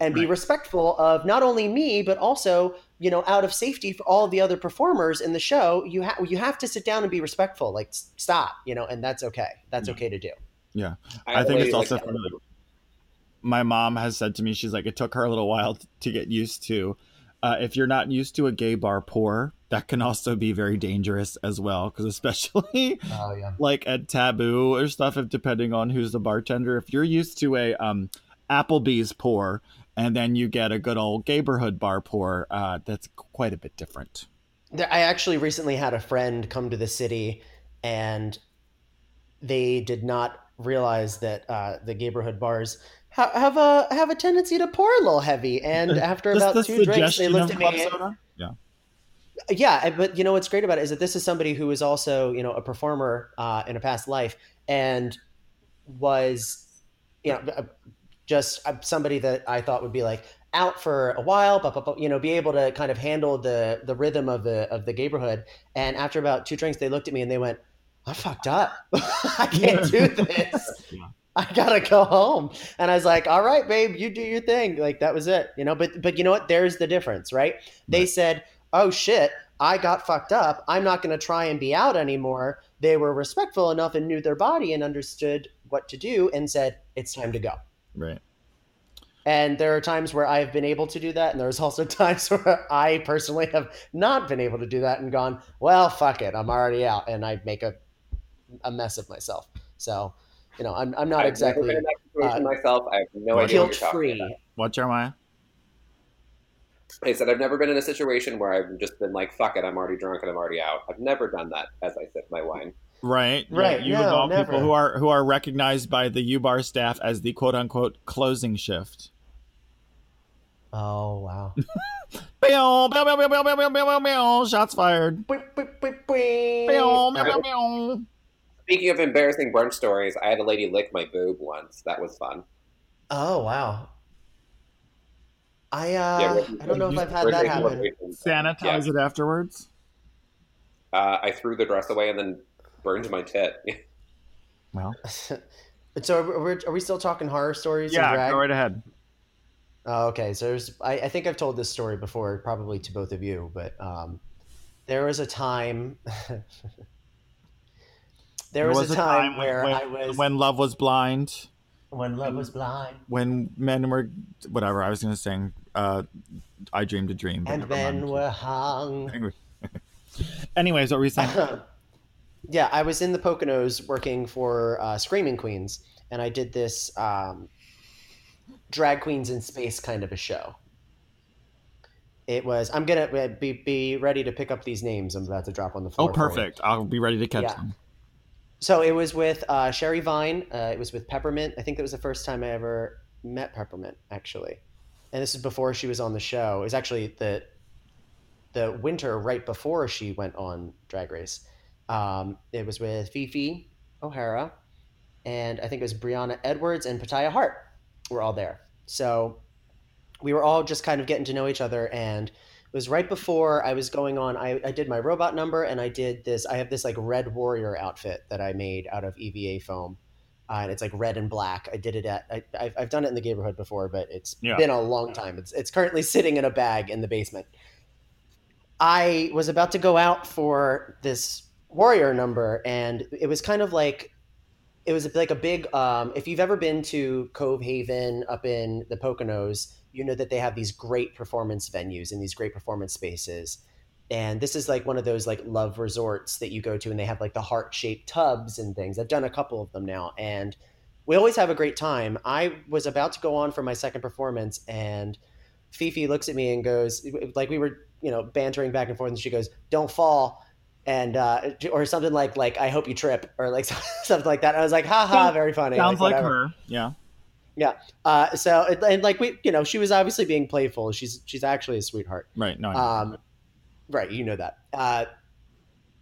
and be Right. respectful of not only me but also you know out of safety for all of the other performers in the show you have you have to sit down and be respectful like s- stop you know and that's okay that's Yeah. okay to do yeah I had a think lady it's like also that. funny. My mom has said to me, she's like, it took her a little while t- to get used to. Uh, if you're not used to a gay bar pour, that can also be very dangerous as well. Because especially oh yeah like at Taboo or stuff, if depending on who's the bartender, if you're used to a um, Applebee's pour and then you get a good old neighborhood bar pour, uh, that's quite a bit different. I actually recently had a friend come to the city, and they did not realize that uh, the neighborhood bars ha- have a have a tendency to pour a little heavy. And after about the two drinks, they looked at me. soda? Yeah. Yeah, but you know what's great about it is that this is somebody who is also you know a performer uh, in a past life and was you know just uh, somebody that I thought would be like out for a while, but, but, you know be able to kind of handle the the rhythm of the of the neighborhood. And after about two drinks, they looked at me and they went, "I fucked up. I can't do this." I gotta go home. And I was like, all right, babe, you do your thing. Like that was it. You know, but but you know what? There's the difference, right? They Right. said, Oh shit, I got fucked up. I'm not gonna try and be out anymore. They were respectful enough and knew their body and understood what to do and said, It's time to go. Right. And there are times where I've been able to do that, and there's also times where I personally have not been able to do that and gone, well, fuck it, I'm already out, and I make a a mess of myself. So, you know, I'm I'm not I've exactly never been in that situation uh, myself. I have no Well, idea guilt free. about. What, Jeremiah? I said I've never been in a situation where I've just been like, "Fuck it, I'm already drunk and I'm already out." I've never done that as I sip my wine. Right, right. You no, involve people who are who are recognized by the U Bar staff as the quote unquote closing shift. Oh wow! Bill, bill, bill, bill, bill, bill, bill, bill, Shots fired. Speaking of embarrassing brunch stories, I had a lady lick my boob once. That was fun. Oh wow! I uh, yeah, I don't know if I've had that happen. Sanitize yeah. it afterwards. Uh, I threw the dress away and then burned my tit. Well, so are we, are we still talking horror stories? and yeah, drag? go right ahead. Oh, okay. So there's, I, I think I've told this story before, probably to both of you, but um, there was a time. there, was, a time, where when, I was when love was blind, when love was blind when men were whatever. I was going to sing. Uh, I dreamed a dream. and never men mind. were hung. Anyways, what were you saying? Yeah, I was in the Poconos working for uh, Screaming Queens, and I did this um, drag queens in space kind of a show. It was. I'm gonna uh, be be ready to pick up these names. I'm about to drop on the floor. oh, perfect. I'll be ready to catch Yeah. them. So it was with uh, Sherry Vine. Uh, it was with Peppermint. I think that was the first time I ever met Peppermint, actually. and this is before she was on the show. It was actually the the winter right before she went on Drag Race. Um, it was with Phi O'Hara, and I think it was Brianna Edwards and Pattaya Hart were all there. So we were all just kind of getting to know each other, and it was right before I was going on. I, I did my robot number, and I did this. I have this like red warrior outfit that I made out of EVA foam. Uh, and it's like red and black. I did it at I, I've, I've done it in the neighborhood before, but it's Yeah. been a long time. It's it's currently sitting in a bag in the basement. I was about to go out for this warrior number, and it was kind of like it was like a big. Um, if you've ever been to Cove Haven up in the Poconos, you know that they have these great performance venues and these great performance spaces. And this is like one of those like love resorts that you go to, and they have like the heart shaped tubs and things. I've done a couple of them now, and we always have a great time. I was about to go on for my second performance, and Fifi looks at me and goes, like we were, you know, bantering back and forth, and she goes, "Don't fall," and uh, or something like like I hope you trip or like something like that. I was like, "Ha ha, very funny." Sounds like whatever. her. Yeah. Yeah. Uh, so and, and like we, you know, she was obviously being playful. She's she's actually a sweetheart. Right. No. Um, right, you know that. Uh,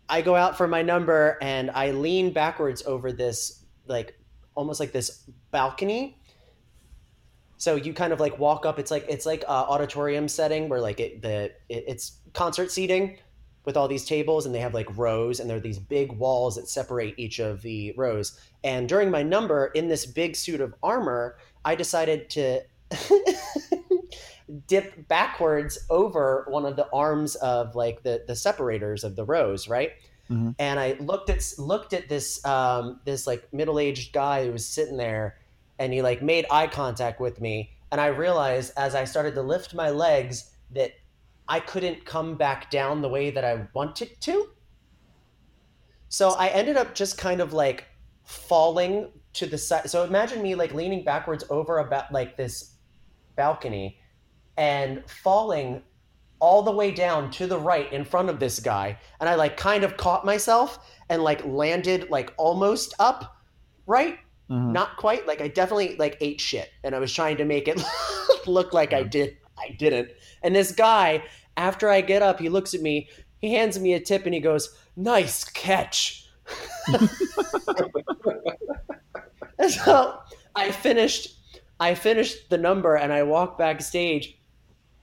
I go out for my number and I lean backwards over this like almost like this balcony. So you kind of like walk up. It's like it's like a auditorium setting where like it the it, it's concert seating with all these tables and they have like rows and there are these big walls that separate each of the rows. And during my number in this big suit of armor, I decided to dip backwards over one of the arms of like the the separators of the rows, right? Mhm. And I looked at looked at this um, this like middle aged guy who was sitting there, and he like made eye contact with me, and I realized as I started to lift my legs that I couldn't come back down the way that I wanted to. So I ended up just kind of like falling to the side. So imagine me like leaning backwards over about like this balcony and falling all the way down to the right in front of this guy. And I like kind of caught myself and like landed like almost up right Mhm. not quite like i definitely like ate shit and i was trying to make it look like i did i didn't and this guy after i get up he looks at me he hands me a tip and he goes nice catch. So i finished i finished the number and i walked backstage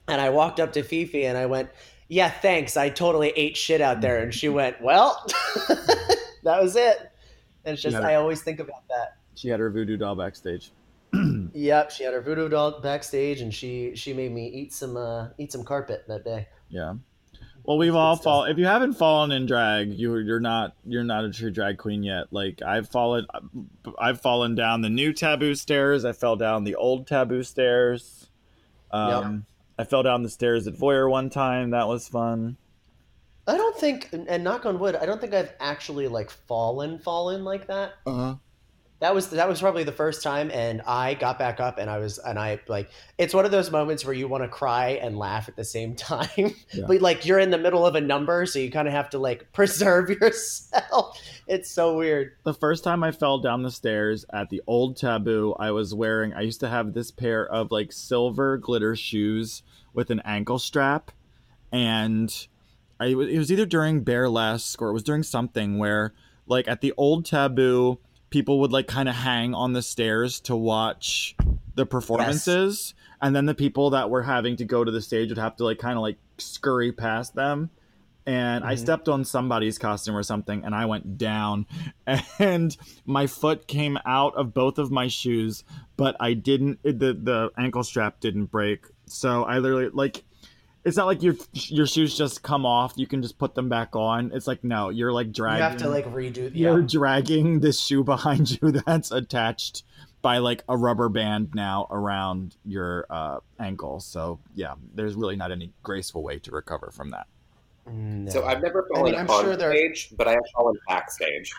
and i walked up to fifi and i went yeah thanks. I totally ate shit out there. And she went well that was it. And it's just Yeah. i always think about that. She had her voodoo doll backstage. Yep, she had her voodoo doll backstage, and she she made me eat some uh, eat some carpet that day. Yeah. Well, we've all fall. If you haven't fallen in drag, you you're not you're not a true drag queen yet. Like I've fallen, I've fallen down the new taboo stairs. I fell down the old taboo stairs. Um, I fell down the stairs at Voyeur one time. That was fun. I don't think, and and knock on wood, I don't think I've actually like fallen fallen like that. Uh huh. That was that was probably the first time, and I got back up, and I was and I like it's one of those moments where you want to cry and laugh at the same time, Yeah. but like you're in the middle of a number, so you kind of have to like preserve yourself. It's so weird. The first time I fell down the stairs at the old taboo, I was wearing. I used to have this pair of like silver glitter shoes with an ankle strap, and I it was either during burlesque or it was during something where like at the old taboo, people would like kind of hang on the stairs to watch the performances, and then the people that were having to go to the stage would have to like kind of like scurry past them and I Mhm. stepped on somebody's costume or something, and I went down, and my foot came out of both of my shoes, but I didn't. it- the The ankle strap didn't break, so I literally like. It's not like your your shoes just come off. You can just put them back on. It's like no, you're like dragging. You have to like redo. you're dragging this shoe behind you that's attached by like a rubber band now around your uh, ankle. So yeah, there's really not any graceful way to recover from that. No. So I've never I fallen mean, I'm on sure there- stage, but I have fallen backstage.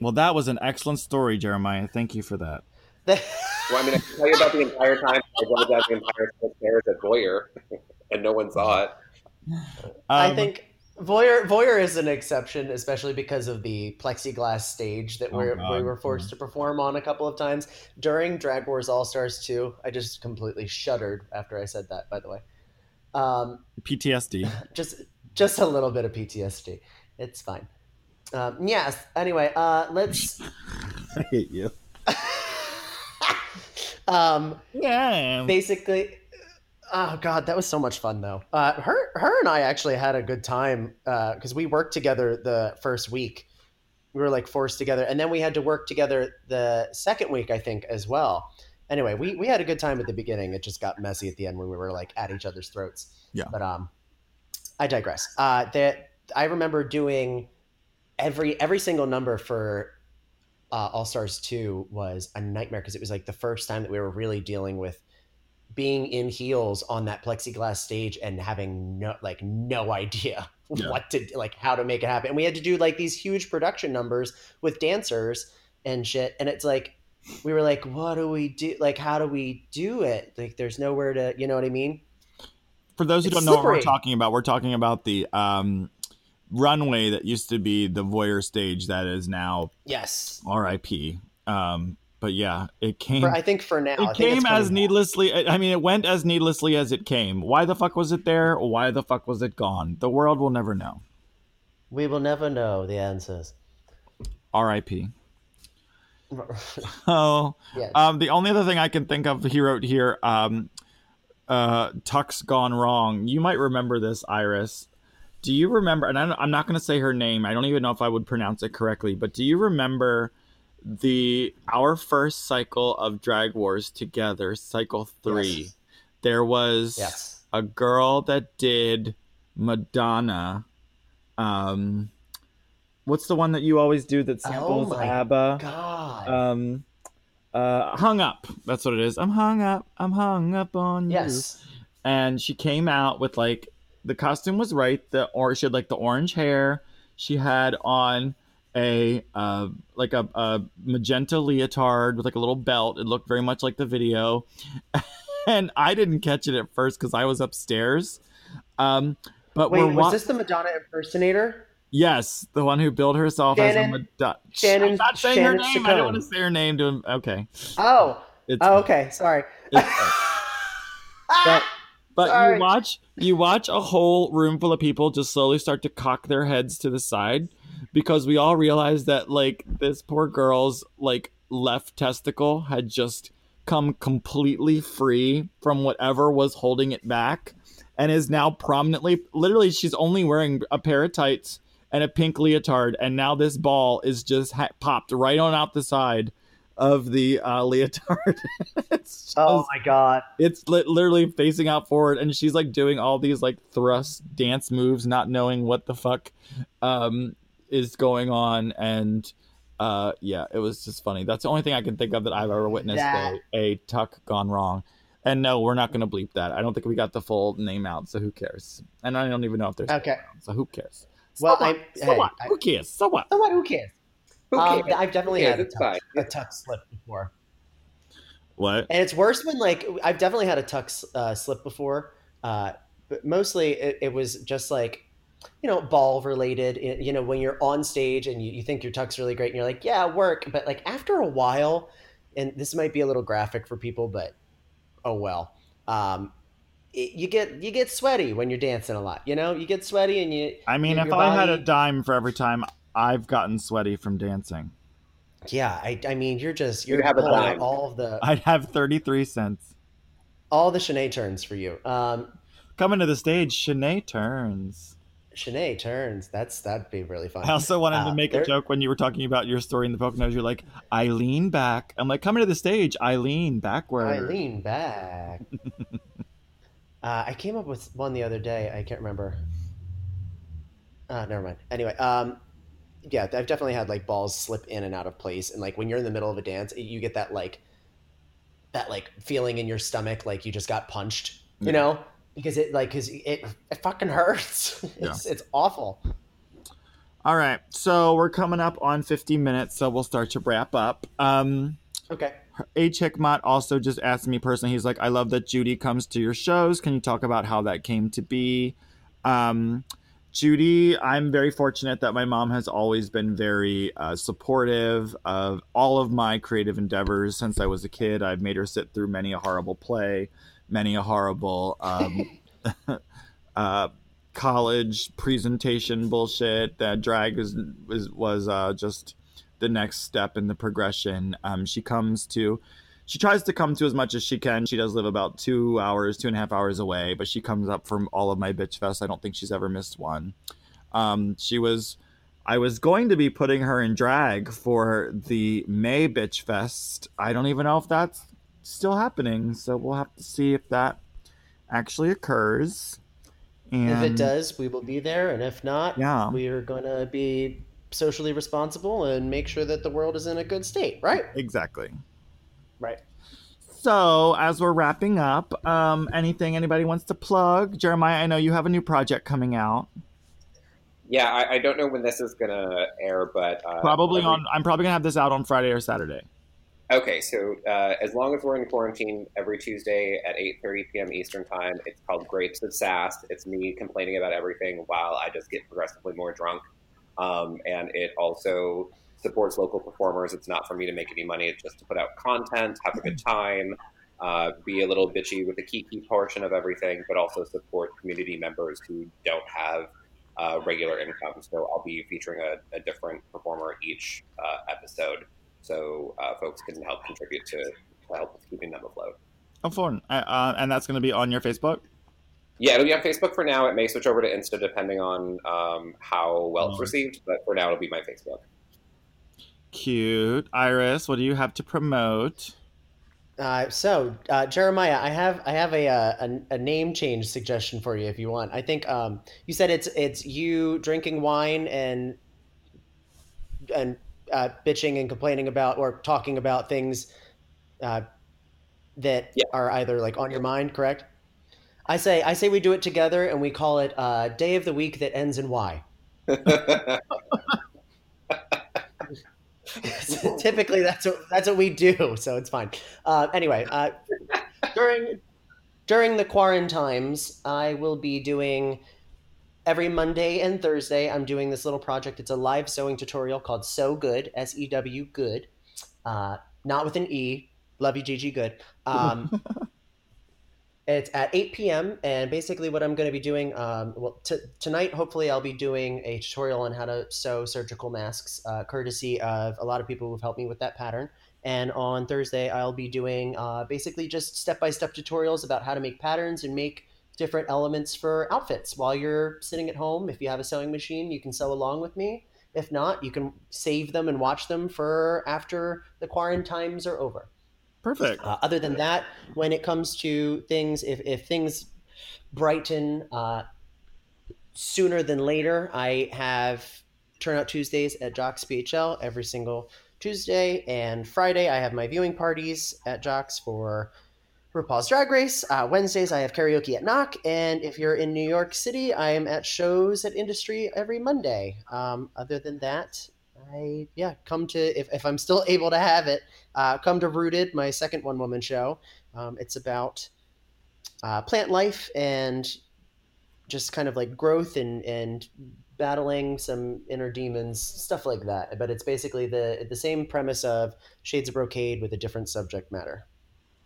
Well, that was an excellent story, Jeremiah. Thank you for that. Well, I mean, I can tell you about the entire time I went down the entire set of stairs at Voyeur, and no one saw it. I Um, think Voyeur Voyeur is an exception, especially because of the plexiglass stage that Oh, we're, God. we were forced to perform on a couple of times during Drag Wars All Stars 2. I just completely shuddered after I said that. By the way, um, PTSD. just just a little bit of PTSD. It's fine. Um, yes. Anyway, uh, let's. I hate you. Um, Yeah. basically oh god that was so much fun though. Uh, her her and i actually had a good time because we worked together the first week. We were like forced together and then we had to work together the second week i think as well. Anyway we, we had a good time at the beginning. It just got messy at the end when we were like at each other's throats. Yeah. but um i digress. Uh that i remember doing every every single number for uh, All Stars 2 was a nightmare because it was like the first time that we were really dealing with being in heels on that plexiglass stage and having no like no idea Yeah. what to like how to make it happen. And we had to do like these huge production numbers with dancers and shit. And it's like we were like, what do we do? Like, how do we do it? Like, there's nowhere to, you know what I mean? For those who It's don't know what we're talking about, we're talking about the um, runway that used to be the voyeur stage that is now Yes. RIP. Um, but yeah, it came. For, I think for now, it came as needlessly. I I mean, it went as needlessly as it came. Why the fuck was it there? Why the fuck was it gone? The world will never know. We will never know the answers. R.I.P. Oh, yes. um, the only other thing I can think of, he wrote here, um, uh, Tuck's gone wrong. You might remember this, Iris. Do you remember? And I'm I'm not going to say her name. I don't even know if I would pronounce it correctly. But do you remember the our first cycle of Drag Wars together, cycle three? Yes. There was yes. a girl that did Madonna. Um, what's the one that you always do that samples Oh my ABBA? God. Um, uh, hung up. That's what it is. I'm hung up. I'm hung up on you. yes. And she came out with like the costume was right. The or she had like the orange hair. She had on a uh like a, a magenta leotard with like a little belt. It looked very much like the video. and I didn't catch it at first because I was upstairs. Um, but Wait, was wa- this the Madonna impersonator? yes, the one who billed herself as a Shannon- Madonna. Shannon- I'm not saying Shannon her name. I don't want to say her name to him. Okay. Oh. It's, Oh, okay. Sorry. it's- but but Sorry. you watch you watch a whole room full of people just slowly start to cock their heads to the side because we all realize that like this poor girl's like left testicle had just come completely free from whatever was holding it back and is now prominently literally she's only wearing a pair of tights and a pink leotard and now this ball is just ha- popped right on out the side of the uh, leotard it's just, Oh my god. it's li- literally facing out forward and she's like doing all these like thrust dance moves not knowing what the fuck um is going on and uh yeah it was just funny that's the only thing i can think of that i've ever witnessed That- a, a tuck gone wrong and no we're not going to bleep that i don't think we got the full name out so who cares and i don't even know if there's Okay. so who cares so Well, what? I- so hey, what I- who cares so what So what? Who cares? Who Um. I've definitely had a it's tuck, a tuck slip before, what and it's worse when like I've definitely had a tuck uh, slip before. Uh, but mostly it, it was just like you know ball related. You know when you're on stage and you, you think your tuck's really great and you're like yeah work, but like after a while, and this might be a little graphic for people, but oh well. Um, you get you get sweaty when you're dancing a lot. You know you get sweaty and you i mean if your i had a dime for every time i've gotten sweaty from dancing yeah I, I mean you're just You'd you're have a pulling dime. all of the i'd have 33 cents all the Shanae turns for you. Um, Coming to the stage, Shanae turns. Shanae turns. That's that'd be really fun. I also wanted Uh, to make there- a joke when you were talking about your story in the Poconos. You're like, I lean back. I'm like, coming to the stage, I lean backward. I lean back. uh, I came up with one the other day. I can't remember. Uh, never mind. Anyway, um, yeah, I've definitely had like balls slip in and out of place, and like when you're in the middle of a dance, you get that like that like feeling in your stomach, like you just got punched. You Yeah. know, because it like because it it fucking hurts. it's it's awful. All right, so we're coming up on 50 minutes, so we'll start to wrap up. Um, Okay. H. Hickmott also just asked me personally. He's like, I love that Judy comes to your shows. Can you talk about how that came to be? Um, Judy, I'm very fortunate that my mom has always been very uh, supportive of all of my creative endeavors since I was a kid. I've made her sit through many a horrible play, many a horrible um, uh, college presentation bullshit. That drag was was, was uh, just the next step in the progression. Um, she comes to she tries to come to as much as she can. She does live about two hours, two and a half hours away, but she comes up from all of my bitch fest. I don't think she's ever missed one. Um, she was, I was going to be putting her in drag for the May bitch fest. I don't even know if that's still happening, so we'll have to see if that actually occurs. And if it does, we will be there, and if not, yeah. we are going to be socially responsible and make sure that the world is in a good state, right? Exactly. Right. So, as we're wrapping up, um, anything anybody wants to plug? Jeremiah, I know you have a new project coming out. Yeah, I, I don't know when this is gonna air, but uh, probably every... on. I'm probably gonna have this out on Friday or Saturday. Okay, so uh, as long as we're in quarantine, every Tuesday at 8:30 p.m. Eastern Time, it's called Grapes of Sass. It's me complaining about everything while I just get progressively more drunk, um, and it also supports local performers. It's not for me to make any money. It's just to put out content, have a good time, uh, be a little bitchy with the kiki portion of everything, but also support community members who don't have uh, regular income. So I'll be featuring a, a different performer each uh, episode, so uh, folks can help contribute to, to help with keeping them afloat. Oh, fun! Uh, and that's going to be on your Facebook. Yeah, it'll be on Facebook for now. It may switch over to Insta depending on um, how well it's received, but for now it'll be my Facebook. Cute. Iris, what do you have to promote? Uh, so uh, Jeremiah, I have I have a, uh, a, a name change suggestion for you if you want. I think um, you said it's it's you drinking wine and and uh, bitching and complaining about or talking about things uh, that yeah. are either like on your mind, correct? I say I say we do it together and we call it uh, Day of the Week that ends in Y. Typically, that's what that's what we do, so it's fine. Uh, anyway, uh, during during the quarantines, I will be doing every Monday and Thursday. I'm doing this little project. It's a live sewing tutorial called Sew Good, S E W Good, uh, not with an E. Love you, Gigi. Good. Um, It's at 8 p.m. And basically, what I'm going to be doing, um, well, t- tonight, hopefully, I'll be doing a tutorial on how to sew surgical masks, uh, courtesy of a lot of people who've helped me with that pattern. And on Thursday, I'll be doing uh, basically just step by step tutorials about how to make patterns and make different elements for outfits while you're sitting at home. If you have a sewing machine, you can sew along with me. If not, you can save them and watch them for after the quarantines are over. Perfect. Uh, other than that, when it comes to things, if, if things brighten uh, sooner than later, I have Turnout Tuesdays at Jocks BHL every single Tuesday and Friday. I have my viewing parties at Jocks for RuPaul's Drag Race. Uh, Wednesdays, I have karaoke at Knock. And if you're in New York City, I am at shows at Industry every Monday. Um, other than that, I yeah come to if, if I'm still able to have it, uh, come to Rooted, my second one woman show. Um, it's about uh, plant life and just kind of like growth and and battling some inner demons, stuff like that. But it's basically the the same premise of Shades of Brocade with a different subject matter.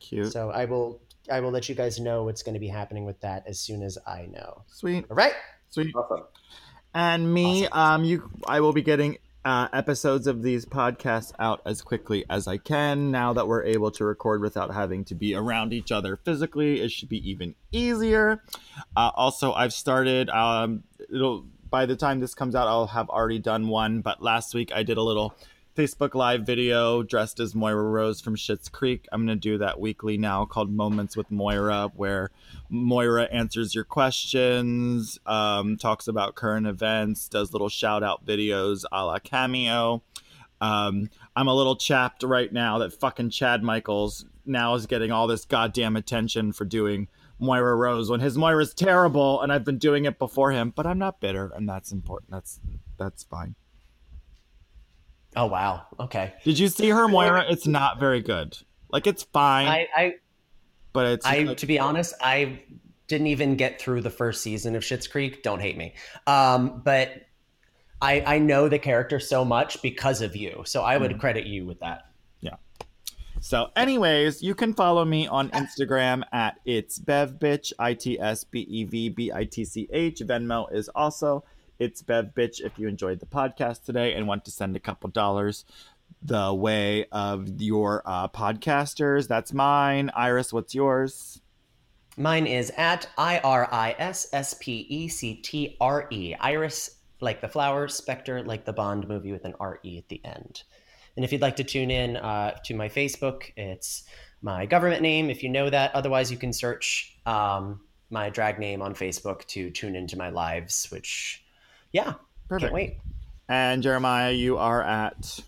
Cute. So I will I will let you guys know what's going to be happening with that as soon as I know. Sweet. All right. Sweet. Awesome. And me, awesome. um, you, I will be getting uh, episodes of these podcasts out as quickly as I can. Now that we're able to record without having to be around each other physically, it should be even easier. Uh, also, I've started. Um, it'll by the time this comes out, I'll have already done one. But last week I did a little Facebook Live video dressed as Moira Rose from Schitt's Creek. I'm going to do that weekly now called Moments with Moira, where Moira answers your questions, um, talks about current events, does little shout out videos a la Cameo. Um, I'm a little chapped right now that fucking Chad Michaels now is getting all this goddamn attention for doing Moira Rose when his Moira's terrible and I've been doing it before him, but I'm not bitter and that's important. That's that's fine. Oh wow. Okay. Did you see her Moira? It's not very good. Like it's fine. I, I but it's I like, to be honest, I didn't even get through the first season of Schitt's Creek. Don't hate me. Um, but I, I know the character so much because of you. So I would mm. credit you with that. Yeah. So, anyways, you can follow me on Instagram at it's Bev bevbitch, I T S B E V B I T C H. Venmo is also it's Bev Bitch. if you enjoyed the podcast today and want to send a couple dollars the way of your uh, podcasters. That's mine. Iris, what's yours? Mine is at I R I S S P E C T R E. Iris, like the flower, Spectre, like the Bond movie with an R E at the end. And if you'd like to tune in uh, to my Facebook, it's my government name, if you know that. Otherwise, you can search um, my drag name on Facebook to tune into my lives, which, yeah, Perfect. can't wait. And Jeremiah, you are at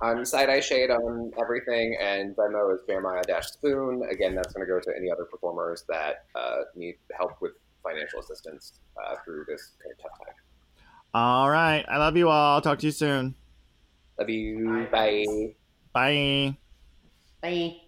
I'm side eye shade on everything, and Venmo is Jeremiah Dash Spoon. Again, that's going to go to any other performers that uh, need help with financial assistance uh, through this kind of tough time. All right. I love you all. Talk to you soon. Love you. Bye. Bye. Bye.